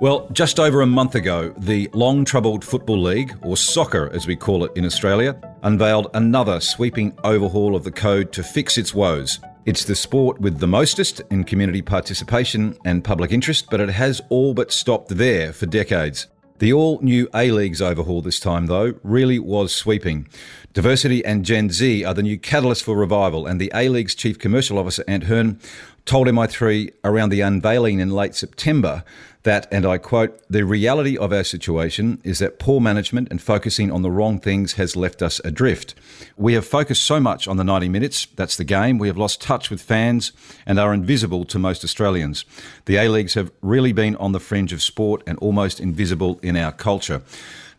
Well, just over a month ago, the long troubled Football League, or soccer as we call it in Australia, unveiled another sweeping overhaul of the code to fix its woes. It's the sport with the mostest in community participation and public interest, but it has all but stopped there for decades. The all new A Leagues overhaul this time, though, really was sweeping. Diversity and Gen Z are the new catalyst for revival, and the A League's Chief Commercial Officer, Ant Hearn, told MI3 around the unveiling in late September that, and I quote, the reality of our situation is that poor management and focusing on the wrong things has left us adrift. We have focused so much on the 90 minutes, that's the game, we have lost touch with fans and are invisible to most Australians. The A Leagues have really been on the fringe of sport and almost invisible in our culture.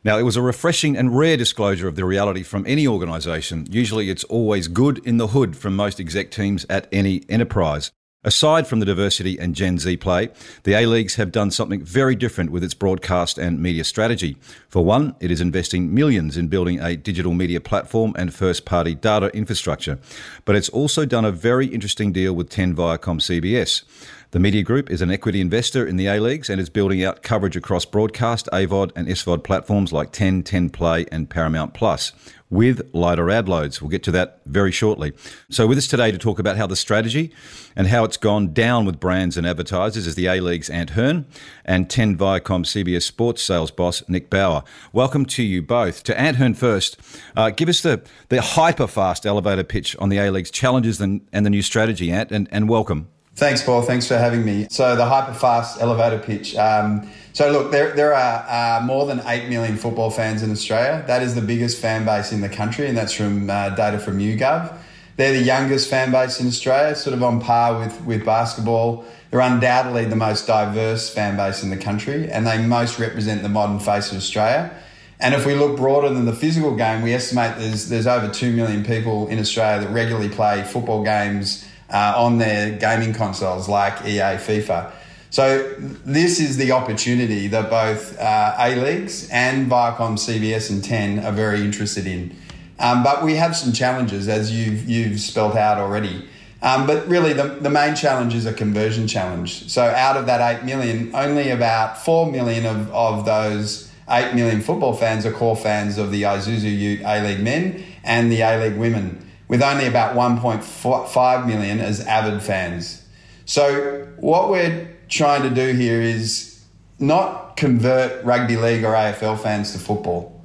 Now, it was a refreshing and rare disclosure of the reality from any organisation. Usually, it's always good in the hood from most exec teams at any enterprise. Aside from the diversity and Gen Z play, the A Leagues have done something very different with its broadcast and media strategy. For one, it is investing millions in building a digital media platform and first party data infrastructure. But it's also done a very interesting deal with 10 Viacom CBS. The media group is an equity investor in the A Leagues and is building out coverage across broadcast, AVOD, and SVOD platforms like 10, 10 Play, and Paramount Plus with lighter ad loads. We'll get to that very shortly. So, with us today to talk about how the strategy and how it's gone down with brands and advertisers is the A League's Ant Hearn and 10 Viacom CBS Sports sales boss Nick Bauer. Welcome to you both. To Ant Hearn first, uh, give us the, the hyper fast elevator pitch on the A League's challenges and, and the new strategy, Ant, and, and welcome. Thanks, Paul. Thanks for having me. So, the hyper fast elevator pitch. Um, so, look, there, there are uh, more than 8 million football fans in Australia. That is the biggest fan base in the country, and that's from uh, data from YouGov. They're the youngest fan base in Australia, sort of on par with, with basketball. They're undoubtedly the most diverse fan base in the country, and they most represent the modern face of Australia. And if we look broader than the physical game, we estimate there's, there's over 2 million people in Australia that regularly play football games uh, on their gaming consoles like EA, FIFA. So this is the opportunity that both uh, A Leagues and Viacom, CBS, and Ten are very interested in. Um, but we have some challenges, as you've you've spelt out already. Um, but really, the, the main challenge is a conversion challenge. So out of that eight million, only about four million of, of those eight million football fans are core fans of the Isuzu A League men and the A League women with only about 1.5 million as avid fans. So, what we're trying to do here is not convert rugby league or AFL fans to football.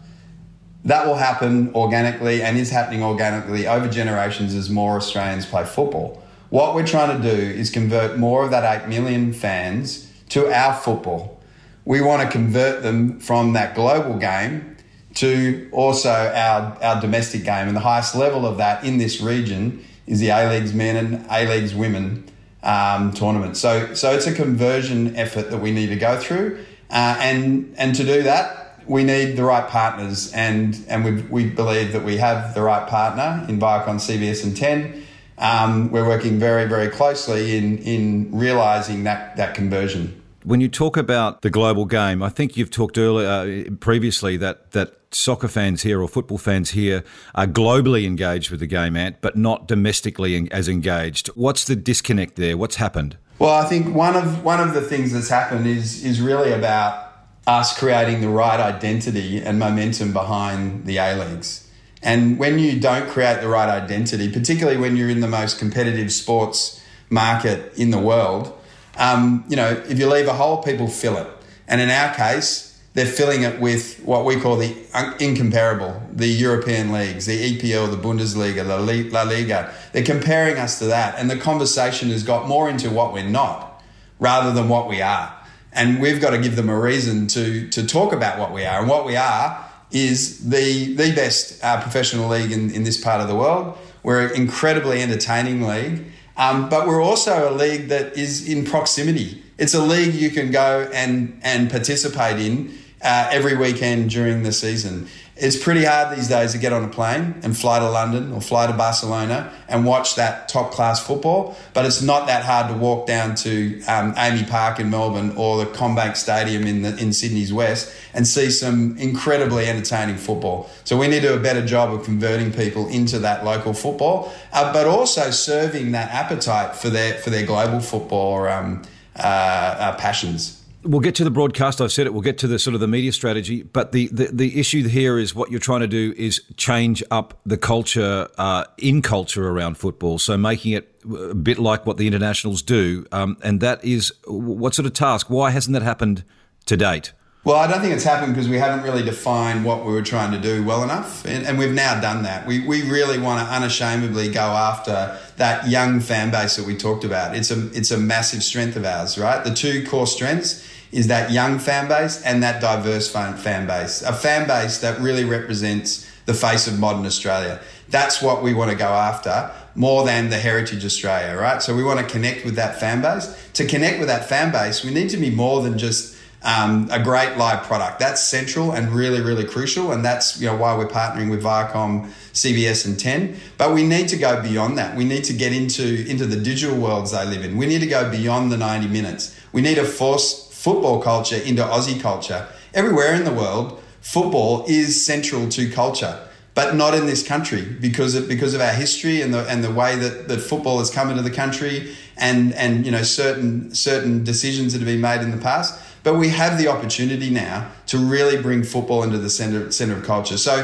That will happen organically and is happening organically over generations as more Australians play football. What we're trying to do is convert more of that 8 million fans to our football. We want to convert them from that global game to also our, our domestic game. And the highest level of that in this region is the A Leagues men and A Leagues women um, tournament. So, so it's a conversion effort that we need to go through. Uh, and, and to do that, we need the right partners. And, and we, we believe that we have the right partner in Viacom, CBS, and 10. Um, we're working very, very closely in, in realizing that, that conversion. When you talk about the global game, I think you've talked earlier uh, previously that that soccer fans here or football fans here are globally engaged with the game, Ant, but not domestically as engaged. What's the disconnect there? What's happened? Well, I think one of one of the things that's happened is is really about us creating the right identity and momentum behind the A leagues. And when you don't create the right identity, particularly when you're in the most competitive sports market in the world, um, you know, if you leave a hole, people fill it. And in our case, they're filling it with what we call the incomparable, the European leagues, the EPL, the Bundesliga, La Liga. They're comparing us to that. And the conversation has got more into what we're not rather than what we are. And we've got to give them a reason to, to talk about what we are. And what we are is the, the best uh, professional league in, in this part of the world. We're an incredibly entertaining league. Um, but we're also a league that is in proximity. It's a league you can go and, and participate in uh, every weekend during the season. It's pretty hard these days to get on a plane and fly to London or fly to Barcelona and watch that top class football, but it's not that hard to walk down to um, AAMI Park in Melbourne or the CommBank Stadium in the, in Sydney's West and see some incredibly entertaining football. So we need to do a better job of converting people into that local football, uh, but also serving that appetite for their for their global football um, uh, uh, passions. We'll get to the broadcast. I've said it. We'll get to the sort of the media strategy. But the, the, the issue here is what you're trying to do is change up the culture uh, in culture around football. So making it a bit like what the internationals do. Um, and that is what sort of task? Why hasn't that happened to date? Well, I don't think it's happened because we haven't really defined what we were trying to do well enough. And, and, we've now done that. We, we really want to unashamedly go after that young fan base that we talked about. It's a, it's a massive strength of ours, right? The two core strengths is that young fan base and that diverse fan, fan base. A fan base that really represents the face of modern Australia. That's what we want to go after more than the heritage Australia, right? So we want to connect with that fan base. To connect with that fan base, we need to be more than just um, a great live product. That's central and really, really crucial. And that's you know why we're partnering with Viacom, CBS, and Ten. But we need to go beyond that. We need to get into into the digital worlds they live in. We need to go beyond the ninety minutes. We need to force football culture into Aussie culture. Everywhere in the world, football is central to culture but not in this country because of, because of our history and the and the way that, that football has come into the country and and you know certain certain decisions that have been made in the past. But we have the opportunity now to really bring football into the center center of culture. So,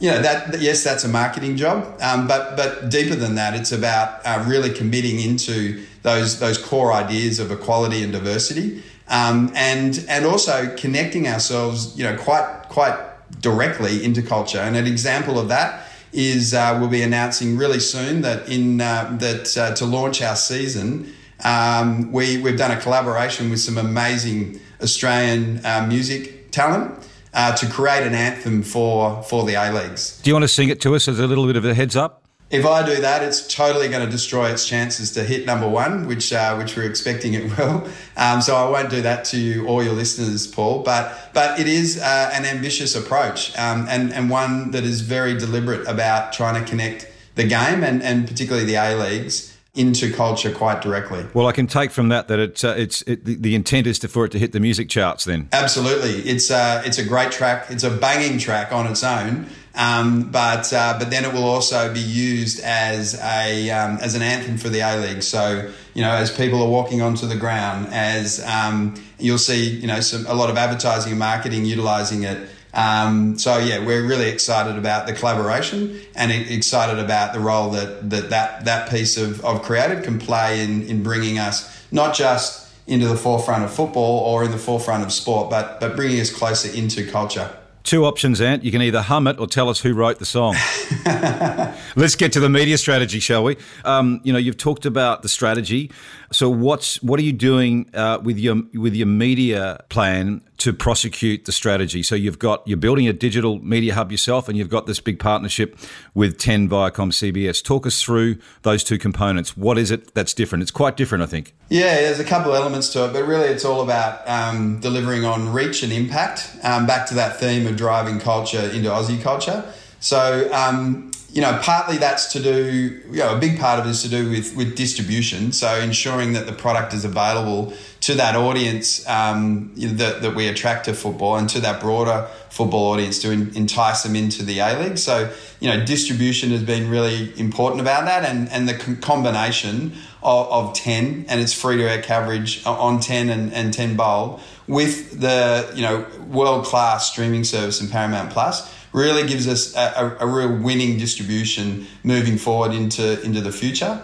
you know that yes, that's a marketing job, um, but but deeper than that, it's about uh, really committing into those those core ideas of equality and diversity, um, and and also connecting ourselves, you know, quite quite directly into culture. And an example of that is uh, we'll be announcing really soon that in uh, that uh, to launch our season, um, we we've done a collaboration with some amazing Australian uh, music talent. Uh, to create an anthem for for the A Leagues. Do you want to sing it to us as a little bit of a heads up? If I do that, it's totally going to destroy its chances to hit number one, which uh, which we're expecting it will. Um, so I won't do that to you or your listeners, Paul. But but it is uh, an ambitious approach um, and and one that is very deliberate about trying to connect the game and and particularly the A Leagues into culture quite directly. Well, I can take from that that it's uh, it's it, the, the, intent is to, for it to hit the music charts. Then absolutely, it's uh, it's a great track. It's a banging track on its own. Um, but uh, but then it will also be used as a um, as an anthem for the A League. So you know, as people are walking onto the ground, as um, you'll see, you know, some a lot of advertising and marketing utilizing it. Um, so yeah, we're really excited about the collaboration and excited about the role that that that, that piece of, of creative can play in in bringing us not just into the forefront of football or in the forefront of sport, but but bringing us closer into culture. Two options, Ant. You can either hum it or tell us who wrote the song. Let's get to the media strategy, shall we? Um, you know, you've talked about the strategy. So, what's what are you doing uh, with your with your media plan to prosecute the strategy? So, you've got you're building a digital media hub yourself, and you've got this big partnership with Ten Viacom CBS. Talk us through those two components. What is it that's different? It's quite different, I think. Yeah, there's a couple of elements to it, but really, it's all about um, delivering on reach and impact. Um, back to that theme of driving culture into Aussie culture. So, um, you know, partly that's to do, you know, a big part of it is to do with, with distribution. So ensuring that the product is available to that audience um, you know, that, that we attract to football and to that broader football audience to in, entice them into the A League. So, you know, distribution has been really important about that and, and the combination of, of 10 and its free to air coverage on 10 and, and 10 Bold with the, you know, world class streaming service in Paramount Plus really gives us a, a, a real winning distribution moving forward into, into the future.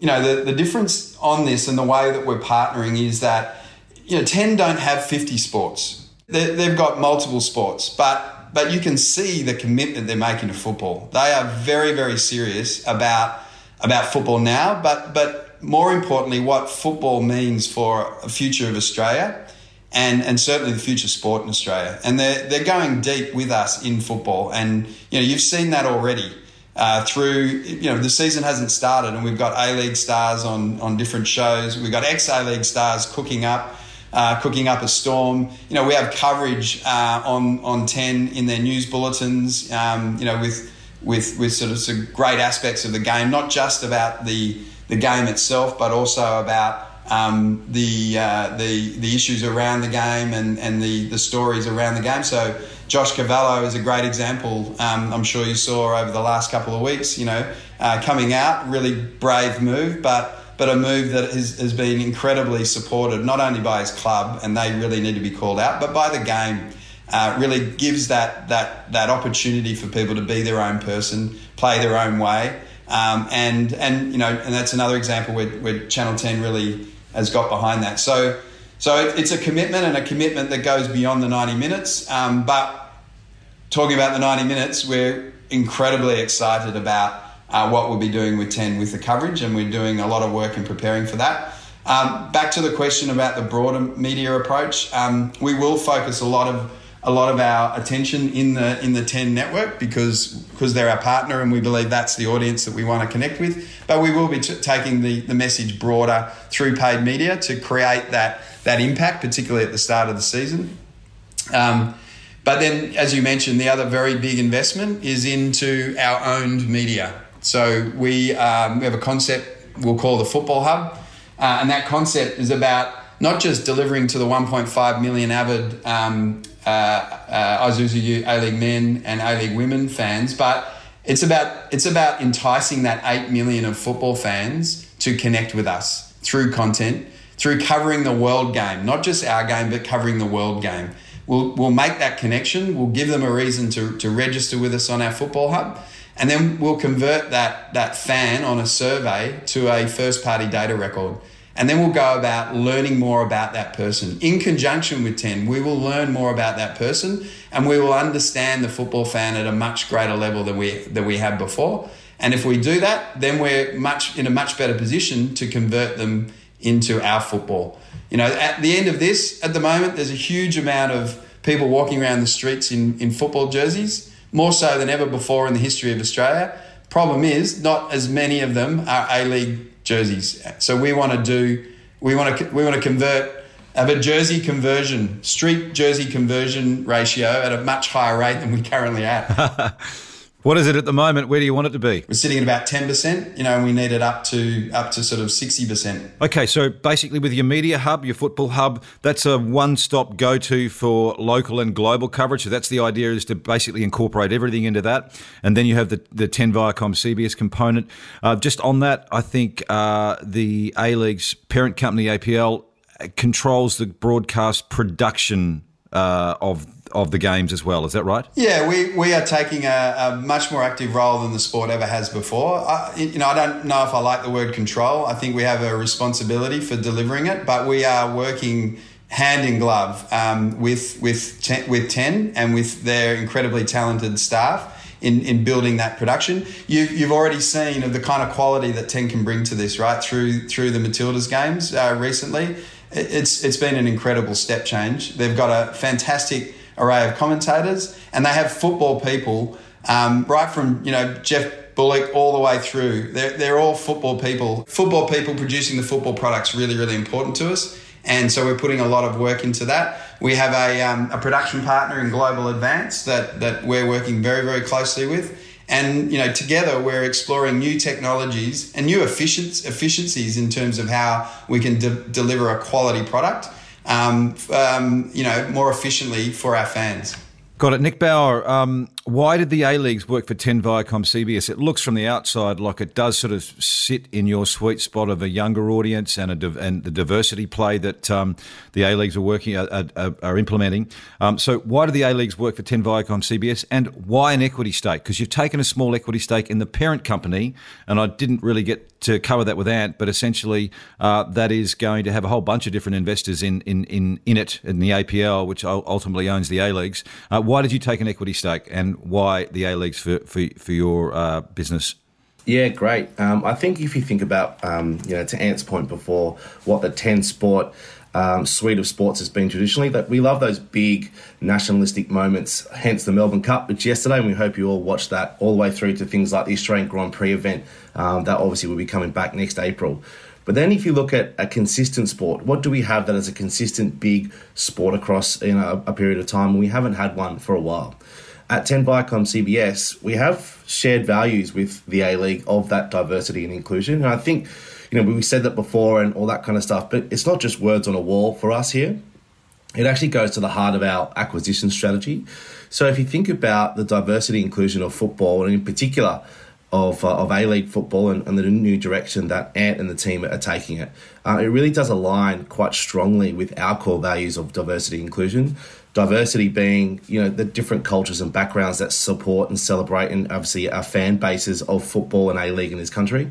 You know, the, the difference on this and the way that we're partnering is that, you know, 10 don't have 50 sports. they they've got multiple sports, but, but you can see the commitment they're making to football. They are very, very serious about, about football now, but, but more importantly, what football means for a future of Australia and and certainly the future sport in Australia. And they're they're going deep with us in football, and you know you've seen that already. Uh, through you know the season hasn't started and we've got A League stars on on different shows we've got ex A League stars cooking up uh, cooking up a storm. You know, we have coverage uh, on on ten in their news bulletins. Um, you know, with with with sort of some great aspects of the game, not just about the the game itself, but also about um, the uh, the the issues around the game and and the the stories around the game. So Josh Cavallo is a great example. Um, I'm sure you saw over the last couple of weeks. You know, uh, coming out, really brave move, but but a move that has, has been incredibly supported not only by his club and they really need to be called out, but by the game. Uh, really gives that that that opportunity for people to be their own person, play their own way, um, and and you know, and that's another example where, where Channel Ten really has got behind that. So, so it's a commitment and a commitment that goes beyond the 90 minutes. Um, but talking about the 90 minutes, we're incredibly excited about uh, what we'll be doing with 10 with the coverage, and we're doing a lot of work in preparing for that. Um, back to the question about the broader media approach, um, we will focus a lot of a lot of our attention in the in the 10 network because because they're our partner and we believe that's the audience that we want to connect with. But we will be t- taking the, the message broader through paid media to create that that impact particularly at the start of the season. Um, but then as you mentioned the other very big investment is into our owned media. So we, um, we have a concept we'll call the football hub uh, and that concept is about not just delivering to the 1.5 million avid um, uh, uh, Isuzu A League men and A League women fans, but it's about it's about enticing that eight million of football fans to connect with us through content, through covering the world game, not just our game, but covering the world game. We'll, we'll make that connection. We'll give them a reason to, to register with us on our football hub. And then we'll convert that, that fan on a survey to a first party data record. And then we'll go about learning more about that person. In conjunction with 10, we will learn more about that person and we will understand the football fan at a much greater level than we, than we have before. And if we do that, then we're much in a much better position to convert them into our football. You know, at the end of this, at the moment, there's a huge amount of people walking around the streets in, in football jerseys, more so than ever before in the history of Australia. Problem is, not as many of them are A League jerseys. So we want to do we want to we want to convert have a jersey conversion street jersey conversion ratio at a much higher rate than we currently at. What is it at the moment? Where do you want it to be? We're sitting at about ten percent. You know, we need it up to up to sort of sixty percent. Okay, so basically, with your media hub, your football hub, that's a one-stop go-to for local and global coverage. So that's the idea: is to basically incorporate everything into that, and then you have the the ten Viacom CBS component. Uh, just on that, I think uh, the A League's parent company APL controls the broadcast production uh, of of the games as well. Is that right? Yeah, we, we are taking a, a much more active role than the sport ever has before. I, you know, I don't know if I like the word control. I think we have a responsibility for delivering it, but we are working hand in glove um, with with ten, with ten and with their incredibly talented staff. In, in building that production, you've, you've already seen of the kind of quality that Ten can bring to this, right? Through through the Matildas games uh, recently, it's it's been an incredible step change. They've got a fantastic array of commentators, and they have football people um, right from you know Geoff Bullock all the way through. They're, they're all football people. Football people producing the football products really really important to us, and so we're putting a lot of work into that. We have a, um, a production partner in Global Advance that that we're working very very closely with. And you know, together we're exploring new technologies and new efficiencies in terms of how we can de- deliver a quality product um, um, you know, more efficiently for our fans. Got it. Nick Bauer, um, why did the A Leagues work for 10 Viacom CBS? It looks from the outside like it does sort of sit in your sweet spot of a younger audience and, a, and the diversity play that um, the A Leagues are working are, are, are implementing. Um, so, why do the A Leagues work for 10 Viacom CBS and why an equity stake? Because you've taken a small equity stake in the parent company, and I didn't really get to cover that with Ant, but essentially uh, that is going to have a whole bunch of different investors in, in, in, in it, in the APL, which ultimately owns the A Leagues. Uh, why did you take an equity stake and why the A Leagues for, for, for your uh, business? Yeah, great. Um, I think if you think about, um, you know, to Ant's point before, what the 10 sport um, suite of sports has been traditionally, that we love those big nationalistic moments, hence the Melbourne Cup, which yesterday, and we hope you all watched that all the way through to things like the Australian Grand Prix event um, that obviously will be coming back next April. But then if you look at a consistent sport, what do we have that is a consistent big sport across know, a period of time? We haven't had one for a while. At 10 Viacom CBS, we have shared values with the A League of that diversity and inclusion. And I think, you know, we said that before and all that kind of stuff, but it's not just words on a wall for us here. It actually goes to the heart of our acquisition strategy. So if you think about the diversity inclusion of football, and in particular, of, uh, of A League football and, and, the new direction that Ant and the team are taking it. Uh, it really does align quite strongly with our core values of diversity inclusion. Diversity being, you know, the different cultures and backgrounds that support and celebrate, and obviously our fan bases of football and A League in this country.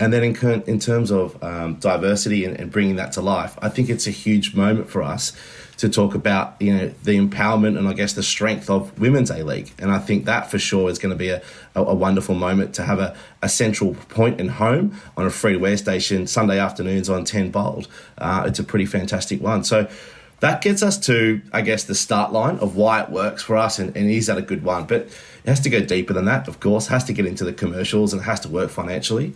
And then in, in terms of um, diversity and, and bringing that to life, I think it's a huge moment for us to talk about you know the empowerment and I guess the strength of women's A League, and I think that for sure is going to be a, a, a wonderful moment to have a, a central point and home on a free to air station Sunday afternoons on Ten Bold. Uh, it's a pretty fantastic one. So that gets us to, I guess, the start line of why it works for us, and, and is that a good one? But it has to go deeper than that, of course, has to get into the commercials and has to work financially.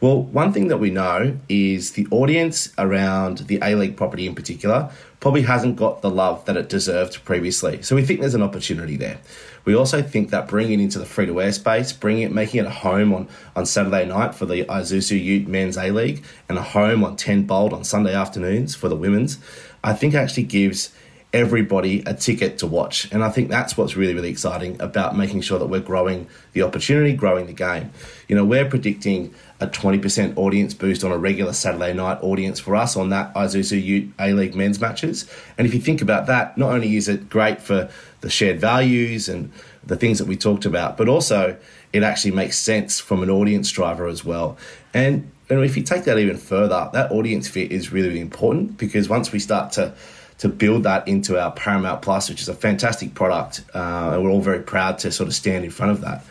Well, one thing that we know is the audience around the A League property in particular probably hasn't got the love that it deserved previously. So we think there's an opportunity there. We also think that bringing it into the free to air space, bringing it, making it a home on, on Saturday night for the Isuzu Ute Men's A League and a home on 10 Bold on Sunday afternoons for the women's, I think actually gives everybody a ticket to watch. And I think that's what's really, really exciting about making sure that we're growing the opportunity, growing the game. You know, we're predicting a 20% audience boost on a regular Saturday night audience for us on that Isuzu Ute A League men's matches. And if you think about that, not only is it great for the shared values and the things that we talked about, but also it actually makes sense from an audience driver as well. And and if you take that even further, that audience fit is really, really important because once we start to to build that into our Paramount Plus, which is a fantastic product, uh, and we're all very proud to sort of stand in front of that.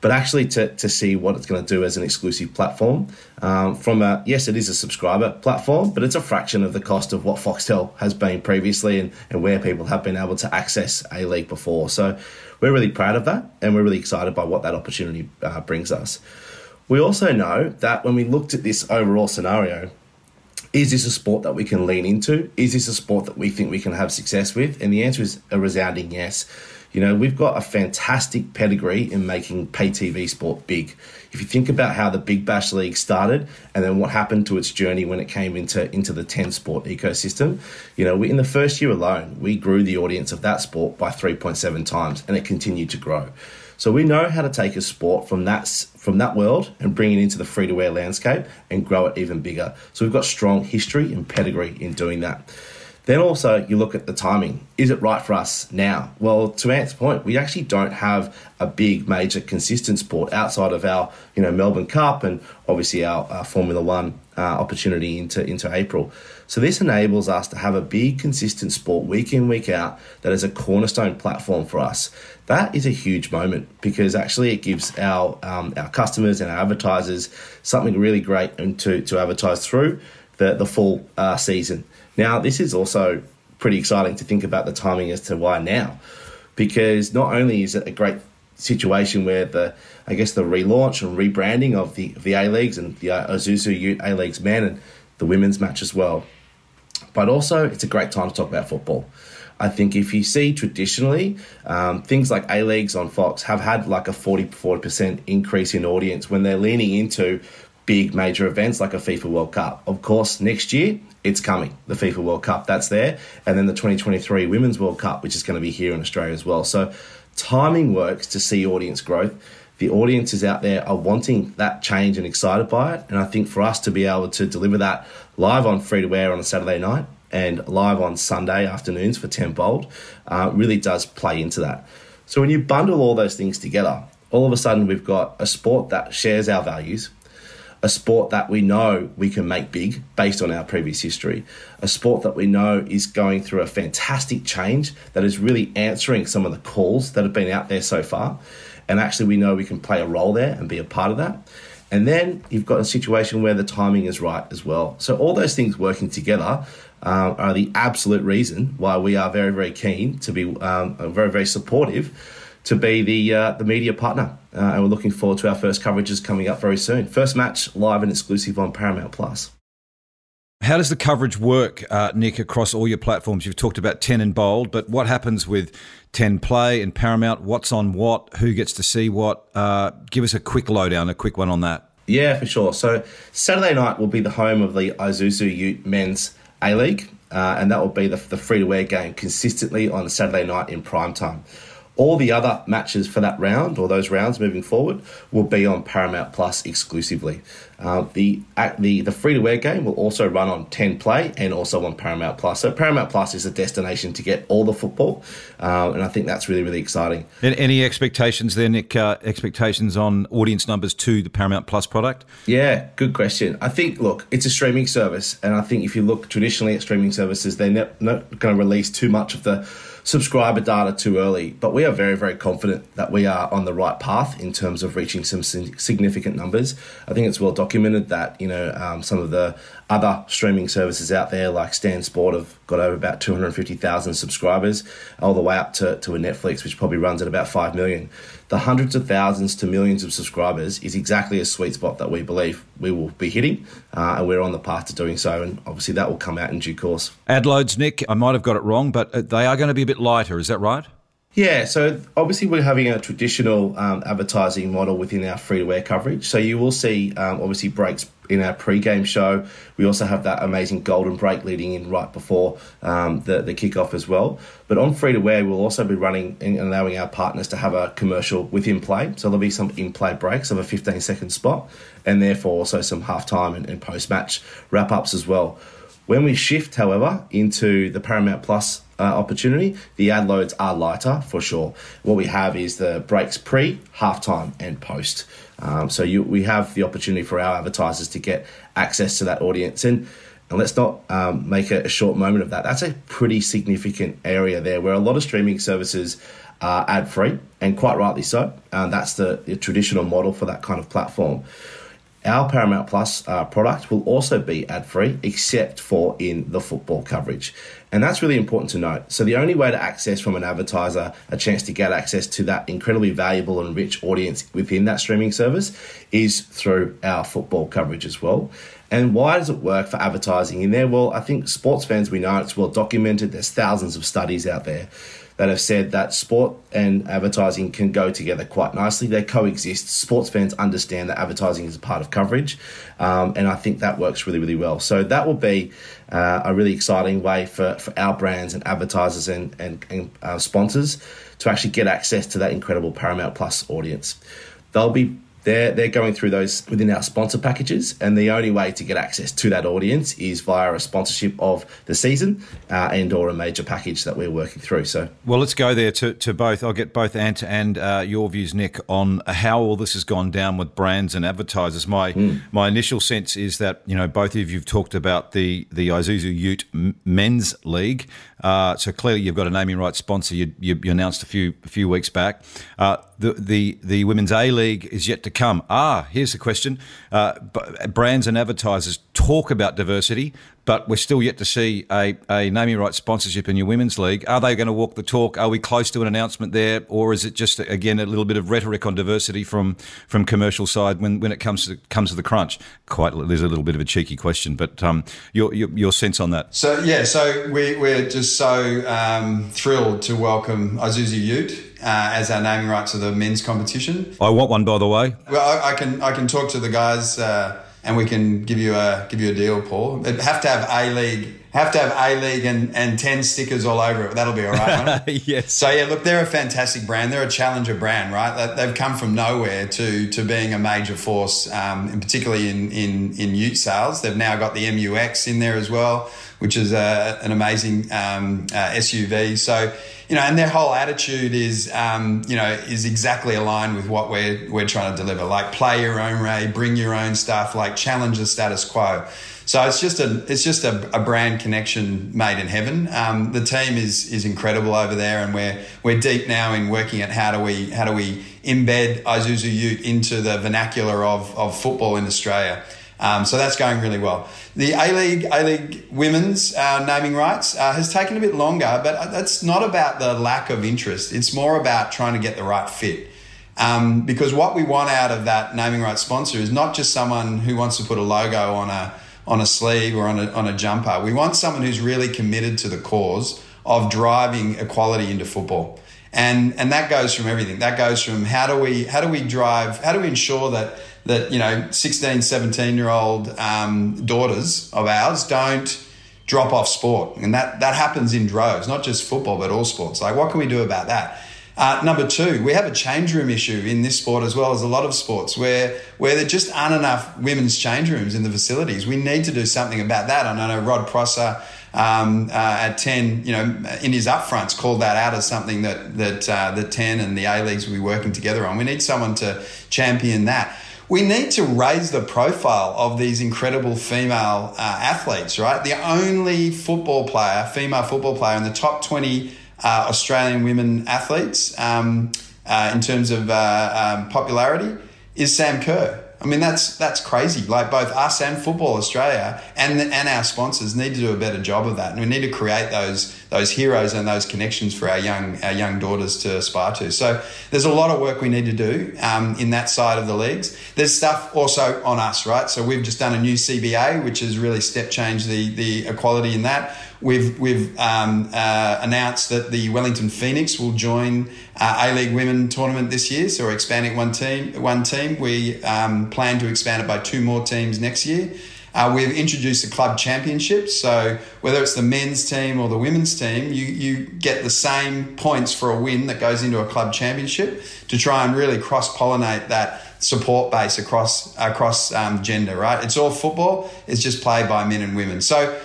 But actually, to, to see what it's going to do as an exclusive platform, um, from a yes, it is a subscriber platform, but it's a fraction of the cost of what Foxtel has been previously, and, and where people have been able to access a league before. So we're really proud of that, and we're really excited by what that opportunity uh, brings us. We also know that when we looked at this overall scenario, is this a sport that we can lean into? Is this a sport that we think we can have success with? And the answer is a resounding yes. You know, we've got a fantastic pedigree in making pay TV sport big. If you think about how the Big Bash League started and then what happened to its journey when it came into, into the 10 sport ecosystem, you know, we, in the first year alone, we grew the audience of that sport by 3.7 times and it continued to grow. So we know how to take a sport from that from that world and bring it into the free to air landscape and grow it even bigger. So we've got strong history and pedigree in doing that. Then also you look at the timing. Is it right for us now? Well, to Ant's point, we actually don't have a big major consistent sport outside of our you know Melbourne Cup and obviously our, our Formula One uh, opportunity into into April. So this enables us to have a big consistent sport week in week out that is a cornerstone platform for us. That is a huge moment because actually it gives our um, our customers and our advertisers something really great and to to advertise through the the full uh, season. Now this is also pretty exciting to think about the timing as to why now, because not only is it a great situation where the I guess the relaunch and rebranding of the of the A leagues and the uh, Isuzu A leagues men and the women's match as well, but also it's a great time to talk about football. I think if you see traditionally, um, things like A Leagues on Fox have had like a 40 40% increase in audience when they're leaning into big major events like a FIFA World Cup. Of course, next year it's coming, the FIFA World Cup, that's there. And then the 2023 Women's World Cup, which is going to be here in Australia as well. So timing works to see audience growth. The audiences out there are wanting that change and excited by it. And I think for us to be able to deliver that live on free to air on a Saturday night and live on Sunday afternoons for 10 Bold uh, really does play into that. So when you bundle all those things together, all of a sudden we've got a sport that shares our values, a sport that we know we can make big based on our previous history, a sport that we know is going through a fantastic change that is really answering some of the calls that have been out there so far. And actually, we know we can play a role there and be a part of that. And then you've got a situation where the timing is right as well. So, all those things working together uh, are the absolute reason why we are very, very keen to be um, very, very supportive to be the uh, the media partner. Uh, and we're looking forward to our first coverages coming up very soon. First match live and exclusive on Paramount Plus. How does the coverage work, uh, Nick, across all your platforms? You've talked about 10 and bold, but what happens with 10 play and Paramount? What's on what? Who gets to see what? Uh, give us a quick lowdown, a quick one on that. Yeah, for sure. So Saturday night will be the home of the Isuzu Ute Men's A League, uh, and that will be the, the free to air game consistently on Saturday night in prime time. All the other matches for that round or those rounds moving forward will be on Paramount Plus exclusively. Uh, the the the free to air game will also run on 10 Play and also on Paramount Plus. So Paramount Plus is a destination to get all the football, uh, and I think that's really really exciting. Any expectations there, Nick? Uh, expectations on audience numbers to the Paramount Plus product? Yeah, good question. I think look, it's a streaming service, and I think if you look traditionally at streaming services, they're not, not going to release too much of the subscriber data too early, but we are very, very confident that we are on the right path in terms of reaching some significant numbers. I think it's well documented that you know um, some of the other streaming services out there, like Stan Sport, have got over about 250,000 subscribers, all the way up to, to a Netflix, which probably runs at about 5 million. The hundreds of thousands to millions of subscribers is exactly a sweet spot that we believe we will be hitting, uh, and we're on the path to doing so. And obviously, that will come out in due course. Ad loads, Nick, I might have got it wrong, but uh, they are going to be a bit lighter, is that right? Yeah, so obviously we're having a traditional um, advertising model within our free to air coverage. So you will see um, obviously breaks in our pre-game show. We also have that amazing golden break leading in right before um, the the kickoff as well. But on free to air, we'll also be running and allowing our partners to have a commercial within play. So there'll be some in play breaks of a 15 second spot, and therefore also some halftime and, and post match wrap ups as well. When we shift, however, into the Paramount Plus uh, opportunity, the ad loads are lighter for sure. What we have is the breaks pre, halftime, and post. Um, so you, we have the opportunity for our advertisers to get access to that audience. And, and let's not um, make a, short moment of that. That's a pretty significant area there where a lot of streaming services are ad free, and quite rightly so. Um, that's the, the traditional model for that kind of platform. Our Paramount Plus uh, product will also be ad free, except for in the football coverage. And that's really important to note. So, the only way to access from an advertiser a chance to get access to that incredibly valuable and rich audience within that streaming service is through our football coverage as well. And why does it work for advertising in there? Well, I think sports fans, we know it's well documented. There's thousands of studies out there that have said that sport and advertising can go together quite nicely. They coexist. Sports fans understand that advertising is a part of coverage, um, and I think that works really, really well. So that will be uh, a really exciting way for, for our brands and advertisers and, and, and uh, sponsors to actually get access to that incredible Paramount Plus audience. They'll be they're, they're going through those within our sponsor packages, and the only way to get access to that audience is via a sponsorship of the season uh, and or a major package that we're working through. So, well, let's go there to, to both. I'll get both Ant and uh, your views, Nick, on how all this has gone down with brands and advertisers. My mm. my initial sense is that you know both of you've talked about the the Isuzu Ute Men's League. Uh, so clearly, you've got a naming rights sponsor. You, you, you announced a few a few weeks back. Uh, the, the the women's A League is yet to come. Ah, here's the question: uh, brands and advertisers talk about diversity, but we're still yet to see a, a naming rights sponsorship in your women's league. Are they going to walk the talk? Are we close to an announcement there, or is it just again a little bit of rhetoric on diversity from from commercial side when, when it comes to comes to the crunch? Quite, there's a little bit of a cheeky question, but um, your, your, your sense on that? So yeah, so we we're just so um, thrilled to welcome Isuzu Ute uh, as our naming rights of the men's competition. I want one, by the way. Well, I, I can I can talk to the guys. Uh, and we can give you a give you a deal, Paul. It have to have A League, have to have A League and, and ten stickers all over it. That'll be all right. yes. So yeah, look, they're a fantastic brand. They're a challenger brand, right? They've come from nowhere to to being a major force, um, and particularly in in in Ute sales. They've now got the MU-X in there as well, which is a, an amazing um, uh, SUV. So you know, and their whole attitude is, um, you know, is exactly aligned with what we're we're trying to deliver. Like play your own way, bring your own stuff, like challenge the status quo. So it's just a it's just a, a brand connection made in heaven. Um, the team is is incredible over there, and we're we're deep now in working at how do we how do we embed Isuzu Ute into the vernacular of of football in Australia. Um, so that's going really well. The A League, A League Women's uh, naming rights uh, has taken a bit longer, but that's not about the lack of interest. It's more about trying to get the right fit. Um, because what we want out of that naming rights sponsor is not just someone who wants to put a logo on a on a sleeve or on a, on a jumper. We want someone who's really committed to the cause of driving equality into football. And, and that goes from everything. That goes from how do we, how do we drive, how do we ensure that, that, you know, 16, 17 year old um, daughters of ours don't drop off sport. And that, that happens in droves, not just football, but all sports. Like, what can we do about that? Uh, number two, we have a change room issue in this sport as well as a lot of sports where, where there just aren't enough women's change rooms in the facilities. We need to do something about that. I know Rod Prosser um, uh, at 10, you know, in his upfronts called that out as something that, that uh, the 10 and the A leagues will be working together on. We need someone to champion that we need to raise the profile of these incredible female uh, athletes, right? The only football player, female football player in the top 20 uh, Australian women athletes um, uh, in terms of uh, um, popularity is Sam Kerr. I mean, that's that's crazy. Like both us and Football Australia and and our sponsors need to do a better job of that, and we need to create those those heroes and those connections for our young our young daughters to aspire to. So there's a lot of work we need to do um, in that side of the leagues. There's stuff also on us, right? So we've just done a new CBA, which has really step changed the the equality in that. We've we've um, uh, announced that the Wellington Phoenix will join uh, A League Women tournament this year, so we're expanding one team. One team. We um, plan to expand it by two more teams next year. Uh, we've introduced a club championship, so whether it's the men's team or the women's team, you you get the same points for a win that goes into a club championship to try and really cross pollinate that support base across across um, gender. Right, it's all football. It's just played by men and women. So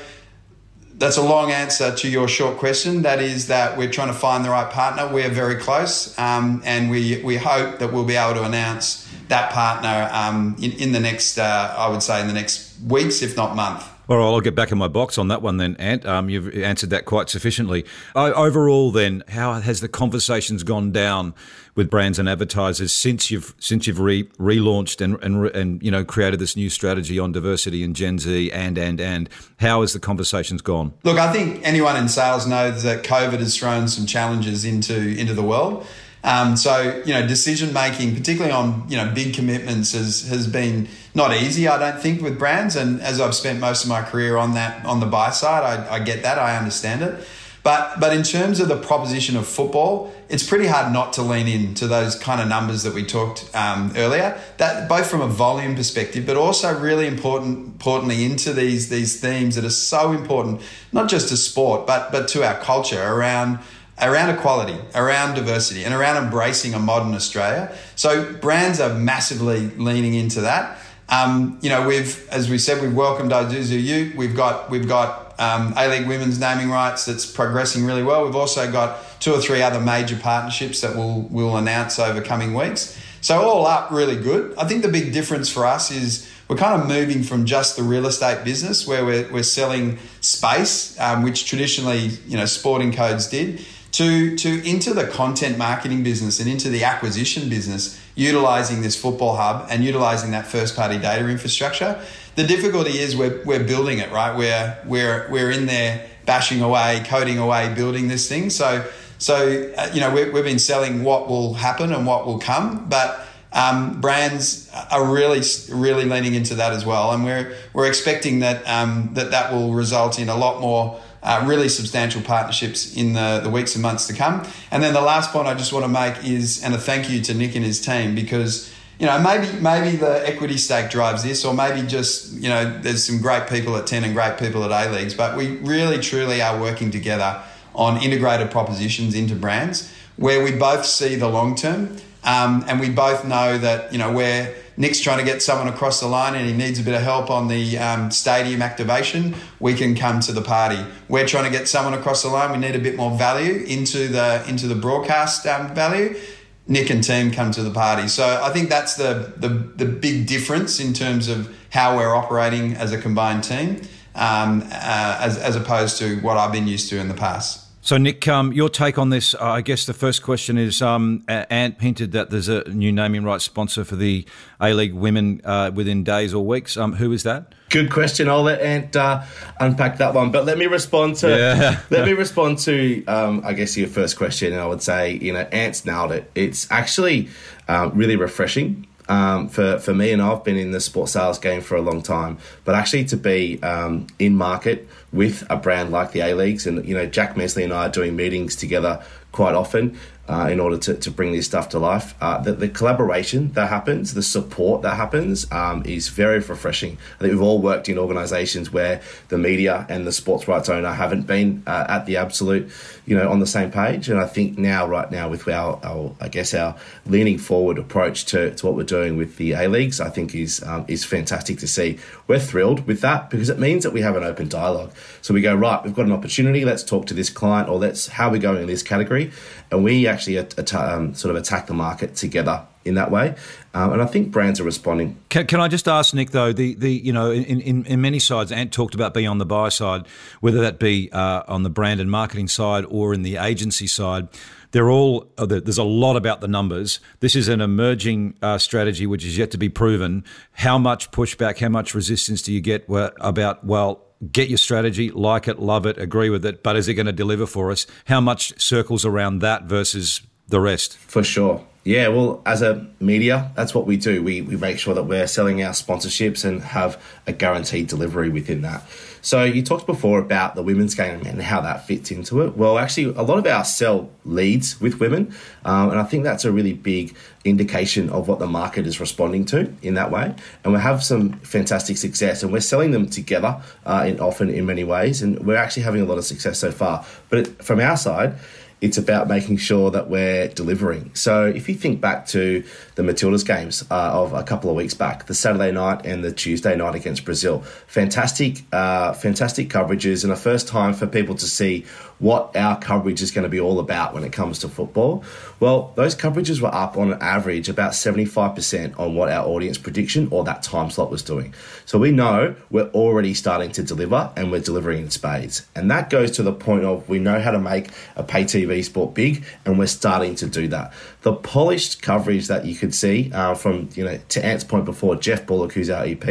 that's a long answer to your short question. That is that we're trying to find the right partner. We're very close, um, and we we hope that we'll be able to announce that partner um, in in the next, uh, I would say, in the next weeks, if not month. All right, I'll get back in my box on that one then, Ant. Um, you've answered that quite sufficiently. overall, then, how has the conversations gone down with brands and advertisers since you've since you've re- relaunched and, and and you know created this new strategy on diversity and Gen Z and and and how has the conversations gone? Look, I think anyone in sales knows that COVID has thrown some challenges into into the world. Um, so you know, decision making, particularly on you know big commitments, has has been not easy. I don't think with brands, and as I've spent most of my career on that on the buy side, I, I get that, I understand it. But but in terms of the proposition of football, it's pretty hard not to lean into those kind of numbers that we talked um, earlier. That both from a volume perspective, but also really important importantly into these these themes that are so important, not just to sport, but but to our culture around around equality, around diversity, and around embracing a modern Australia. So brands are massively leaning into that. Um, you know, we've, as we said, we've welcomed Isuzu Ute. We've got we've got um, A League Women's naming rights that's progressing really well. We've also got two or three other major partnerships that we'll we'll announce over coming weeks. So all up, really good. I think the big difference for us is we're kind of moving from just the real estate business where we're, we're selling space, um, which traditionally you know sporting codes did, to, to into the content marketing business and into the acquisition business, utilizing this football hub and utilizing that first party data infrastructure. The difficulty is we're, we're building it, right? We're, we're, we're in there bashing away, coding away, building this thing. So, so uh, you know, we we've been selling what will happen and what will come, but um, brands are really, really leaning into that as well. And we're, we're expecting that, um, that that will result in a lot more uh, really substantial partnerships in the, the weeks and months to come. And then the last point I just want to make is, and a thank you to Nick and his team because you know maybe maybe the equity stake drives this, or maybe just you know there's some great people at ten and great people at A leagues, but we really truly are working together on integrated propositions into brands where we both see the long term, um, and we both know that you know where Nick's trying to get someone across the line and he needs a bit of help on the um, stadium activation, we can come to the party. We're trying to get someone across the line. We need a bit more value into the into the broadcast um, value. Nick and team come to the party. So I think that's the, the the big difference in terms of how we're operating as a combined team, um, uh, as as opposed to what I've been used to in the past. So, Nick, um, your take on this? Uh, I guess the first question is um, Ant hinted that there's a new naming rights sponsor for the A League women uh, within days or weeks. Um, who is that? Good question. I'll let Ant uh, unpack that one, but let me respond to yeah. let me respond to um, I guess your first question. And I would say you know Ant's nailed it. It's actually uh, really refreshing um, for, for me, and I've been in the sports sales game for a long time, but actually to be um, in market with a brand like the A Leagues, and you know, Jack Mesley and I are doing meetings together quite often uh, in order to, to bring this stuff to life. Uh, the, the, collaboration that happens, the support that happens, um, is very refreshing. I think we've all worked in organisations where the media and the sports rights owner haven't been uh, at the absolute, you know, on the same page. And I think now, right now, with our, our I guess our leaning forward approach to, to what we're doing with the A leagues, I think is um, is fantastic to see. We're thrilled with that because it means that we have an open dialogue. So we go right, we've got an opportunity. Let's talk to this client, or let's how we're going in this category, and we actually at, um, sort of attack the market together in that way. Um, and I think brands are responding. Can, can, I just ask Nick though? The the you know in, in, in many sides, Ant talked about being on the buy side, whether that be uh, on the brand and marketing side or in the agency side. They're all uh, there's a lot about the numbers. This is an emerging uh, strategy which is yet to be proven. How much pushback, how much resistance do you get about well? get your strategy, like it, love it, agree with it, but is it going to deliver for us? How much circles around that versus the rest. For sure. Yeah, well, as a media, that's what we do. We, we make sure that we're selling our sponsorships and have a guaranteed delivery within that. So, you talked before about the women's game and how that fits into it. Well, actually, a lot of our sell leads with women, um, and I think that's a really big indication of what the market is responding to in that way. And we have some fantastic success, and we're selling them together, uh, in, often in many ways, and we're actually having a lot of success so far. But from our side, it's about making sure that we're delivering. So if you think back to the Matildas games uh, of a couple of weeks back, the Saturday night and the Tuesday night against Brazil, fantastic, uh, fantastic coverages, and a first time for people to see what our coverage is going to be all about when it comes to football. Well, those coverages were up on average about 75% on what our audience prediction or that time slot was doing. So we know we're already starting to deliver and we're delivering in spades. And that goes to the point of we know how to make a pay TV sport big and we're starting to do that. The polished coverage that you see uh, from, you know, to Ant's point before, Jeff Bullock, who's our EP,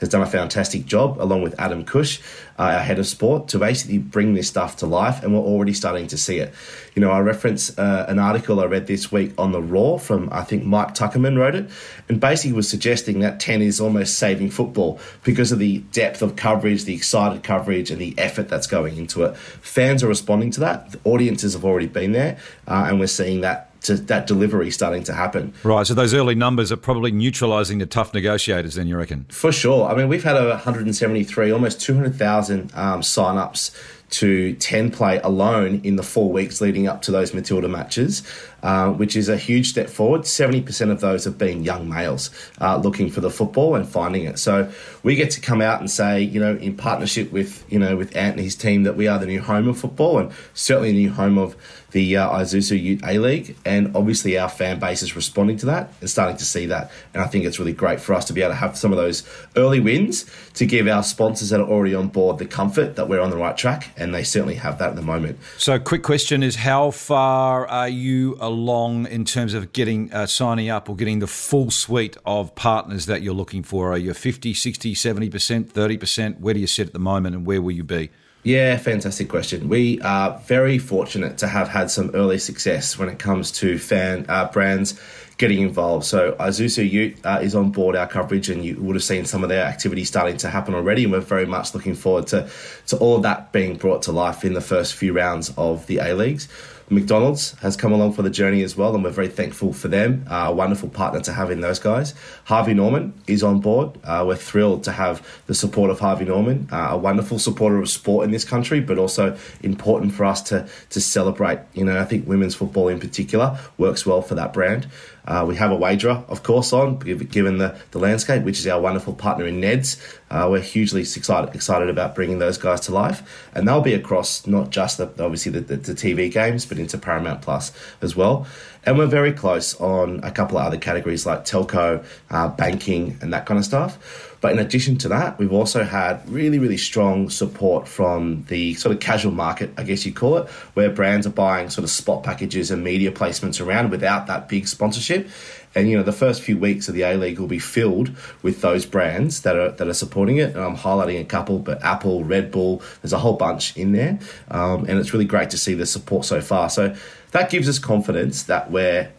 has done a fantastic job along with Adam Cush uh, our head of sport, to basically bring this stuff to life, and we're already starting to see it. You know, I reference uh, an article I read this week on the Roar from I think Mike Tuckerman wrote it, and basically was suggesting that ten is almost saving football because of the depth of coverage, the excited coverage, and the effort that's going into it. Fans are responding to that. The audiences have already been there, uh, and we're seeing that to that delivery starting to happen. Right. So those early numbers are probably neutralising the tough negotiators. Then you reckon? For sure. I mean, we've had over 173, almost 200,000 um, sign-ups to 10 play alone in the four weeks leading up to those Matilda matches, uh, which is a huge step forward. 70% of those have been young males uh, looking for the football and finding it. So we get to come out and say, you know, in partnership with, you know, with Ant and his team that we are the new home of football and certainly the new home of the uh, Isuzu Ute A League, and obviously our fan base is responding to that and starting to see that. And I think it's really great for us to be able to have some of those early wins to give our sponsors that are already on board the comfort that we're on the right track, and they certainly have that at the moment. So, quick question is how far are you along in terms of getting uh, signing up or getting the full suite of partners that you're looking for? Are you 50, 60, 70%, 30%? Where do you sit at the moment, and where will you be? Yeah, fantastic question. We are very fortunate to have had some early success when it comes to fan uh, brands getting involved. So Isuzu Ute uh, is on board our coverage, and you would have seen some of their activity starting to happen already. And we're very much looking forward to to all of that being brought to life in the first few rounds of the A leagues. McDonald's has come along for the journey as well, and we're very thankful for them. Uh, a wonderful partner to have in those guys. Harvey Norman is on board. Uh, we're thrilled to have the support of Harvey Norman, uh, a wonderful supporter of sport in this country, but also important for us to to celebrate. You know, I think women's football in particular works well for that brand. Uh, we have a wagerer, of course, on given the, the landscape, which is our wonderful partner in Neds. Uh, we're hugely excited excited about bringing those guys to life, and they'll be across not just the, obviously the, the, the TV games, but into Paramount Plus as well. And we're very close on a couple of other categories like telco, uh, banking, and that kind of stuff. But in addition to that, we've also had really, really strong support from the sort of casual market, I guess you call it, where brands are buying sort of spot packages and media placements around without that big sponsorship. And you know, the first few weeks of the A League will be filled with those brands that are that are supporting it. And I'm highlighting a couple, but Apple, Red Bull, there's a whole bunch in there, um, and it's really great to see the support so far. So that gives us confidence that we're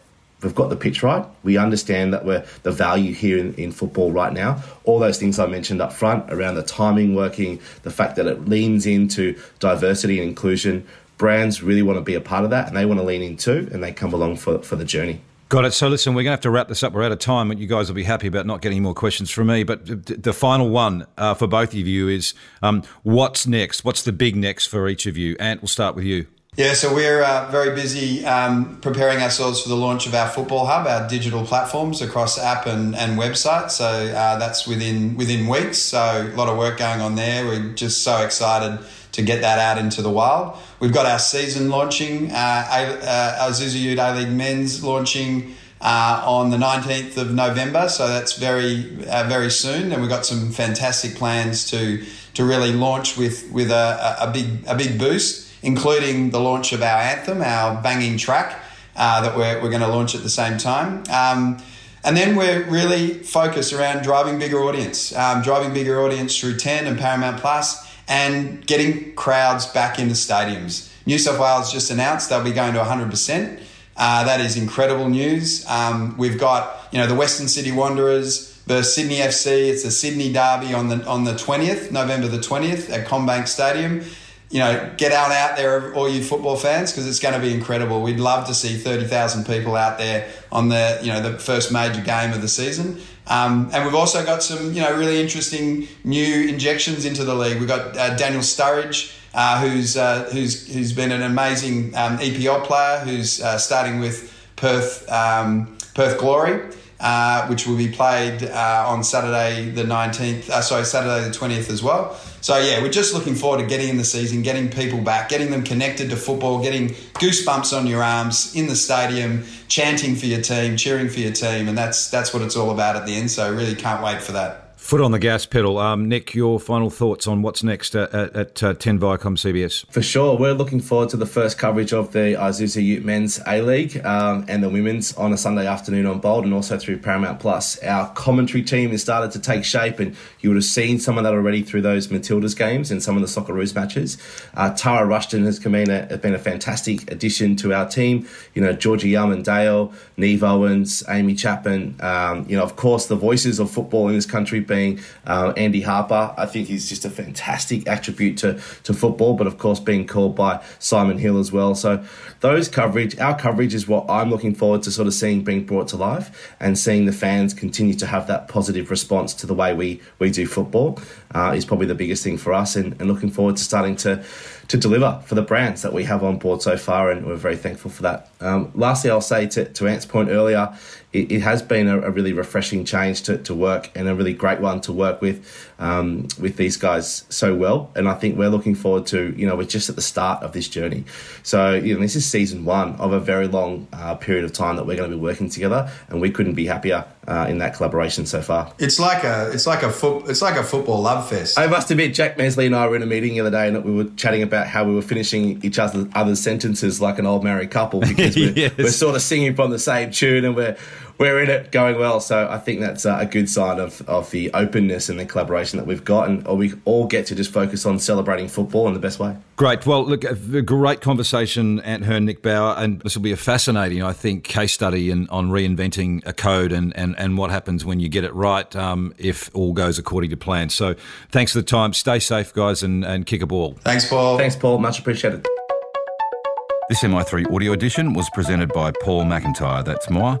we've got the pitch right. We understand that we're the value here in, in football right now. All those things I mentioned up front around the timing working, the fact that it leans into diversity and inclusion. Brands really want to be a part of that and they want to lean in too and they come along for, for the journey. Got it. So listen, we're going to have to wrap this up. We're out of time, but you guys will be happy about not getting more questions from me. But the final one uh, for both of you is um, what's next? What's the big next for each of you? Ant, we'll start with you. Yeah, so we're uh, very busy um, preparing ourselves for the launch of our Football Hub, our digital platforms across app and, and website. So uh, that's within within weeks. So a lot of work going on there. We're just so excited to get that out into the wild. We've got our season launching, uh, uh, Ute A League Men's launching uh, on the 19th of November. So that's very, uh, very soon. And we've got some fantastic plans to, to really launch with, with a, a, big, a big boost, including the launch of our anthem, our banging track uh, that we're, we're going to launch at the same time. Um, and then we're really focused around driving bigger audience, um, driving bigger audience through 10 and Paramount Plus and getting crowds back into stadiums. New South Wales just announced they'll be going to 100%. Uh, that is incredible news. Um, we've got you know the Western Sydney Wanderers, the Sydney FC. It's the Sydney Derby on the on the twentieth, November the twentieth at CommBank Stadium. You know, get out out there, all you football fans, because it's going to be incredible. We'd love to see thirty thousand people out there on the you know the first major game of the season. Um, and we've also got some, you know, really interesting new injections into the league. We've got uh, Daniel Sturridge, uh, who's, uh, who's, who's been an amazing um, EPL player, who's uh, starting with Perth, um, Perth Glory. Uh, which will be played uh, on Saturday the 19th, uh, sorry, Saturday the 20th as well. So, yeah, we're just looking forward to getting in the season, getting people back, getting them connected to football, getting goosebumps on your arms in the stadium, chanting for your team, cheering for your team. And that's, that's what it's all about at the end. So, really can't wait for that. Foot on the gas pedal. Um, Nick, your final thoughts on what's next at, at uh, 10 Viacom CBS? For sure. We're looking forward to the first coverage of the Isuzu Ute Men's A League um, and the Women's on a Sunday afternoon on Bold and also through Paramount Plus. Our commentary team has started to take shape, and you would have seen some of that already through those Matildas games and some of the Socceroos matches. Uh, Tara Rushton has been, a, has been a fantastic addition to our team. You know, Georgia Young and Dale, Neve Owens, Amy Chapman, um, you know, of course, the voices of football in this country being uh, Andy Harper. I think he's just a fantastic attribute to, to football, but of course being called by Simon Hill as well. So those coverage, our coverage is what I'm looking forward to sort of seeing being brought to life and seeing the fans continue to have that positive response to the way we, we do football uh, is probably the biggest thing for us and, and looking forward to starting to to deliver for the brands that we have on board so far, and we're very thankful for that. Um, lastly, I'll say to, to Ant's point earlier, it, it has been a, a, really refreshing change to, to work and a really great one to work with um, with these guys so well. And I think we're looking forward to, you know, we're just at the start of this journey. So, you know, this is season one of a very long uh, period of time that we're going to be working together, and we couldn't be happier uh, in that collaboration so far. It's like a it's like a foot it's like a football love fest. I must admit, Jack Mesley and I were in a meeting the other day, and we were chatting about how we were finishing each other other's sentences like an old married couple because we're, yes. we're sort of singing from the same tune, and we're we're in it going well. So I think that's a good sign of, of the openness and the collaboration that we've got. And we all get to just focus on celebrating football in the best way. Great. Well, look, a great conversation, Ant Hearn, Nick Bower. And this will be a fascinating, I think, case study in, on reinventing a code and, and, and what happens when you get it right um, if all goes according to plan. So thanks for the time. Stay safe, guys, and, and kick a ball. Thanks, Paul. Thanks, Paul. Much appreciated. This MI3 audio edition was presented by Paul McIntyre. That's more.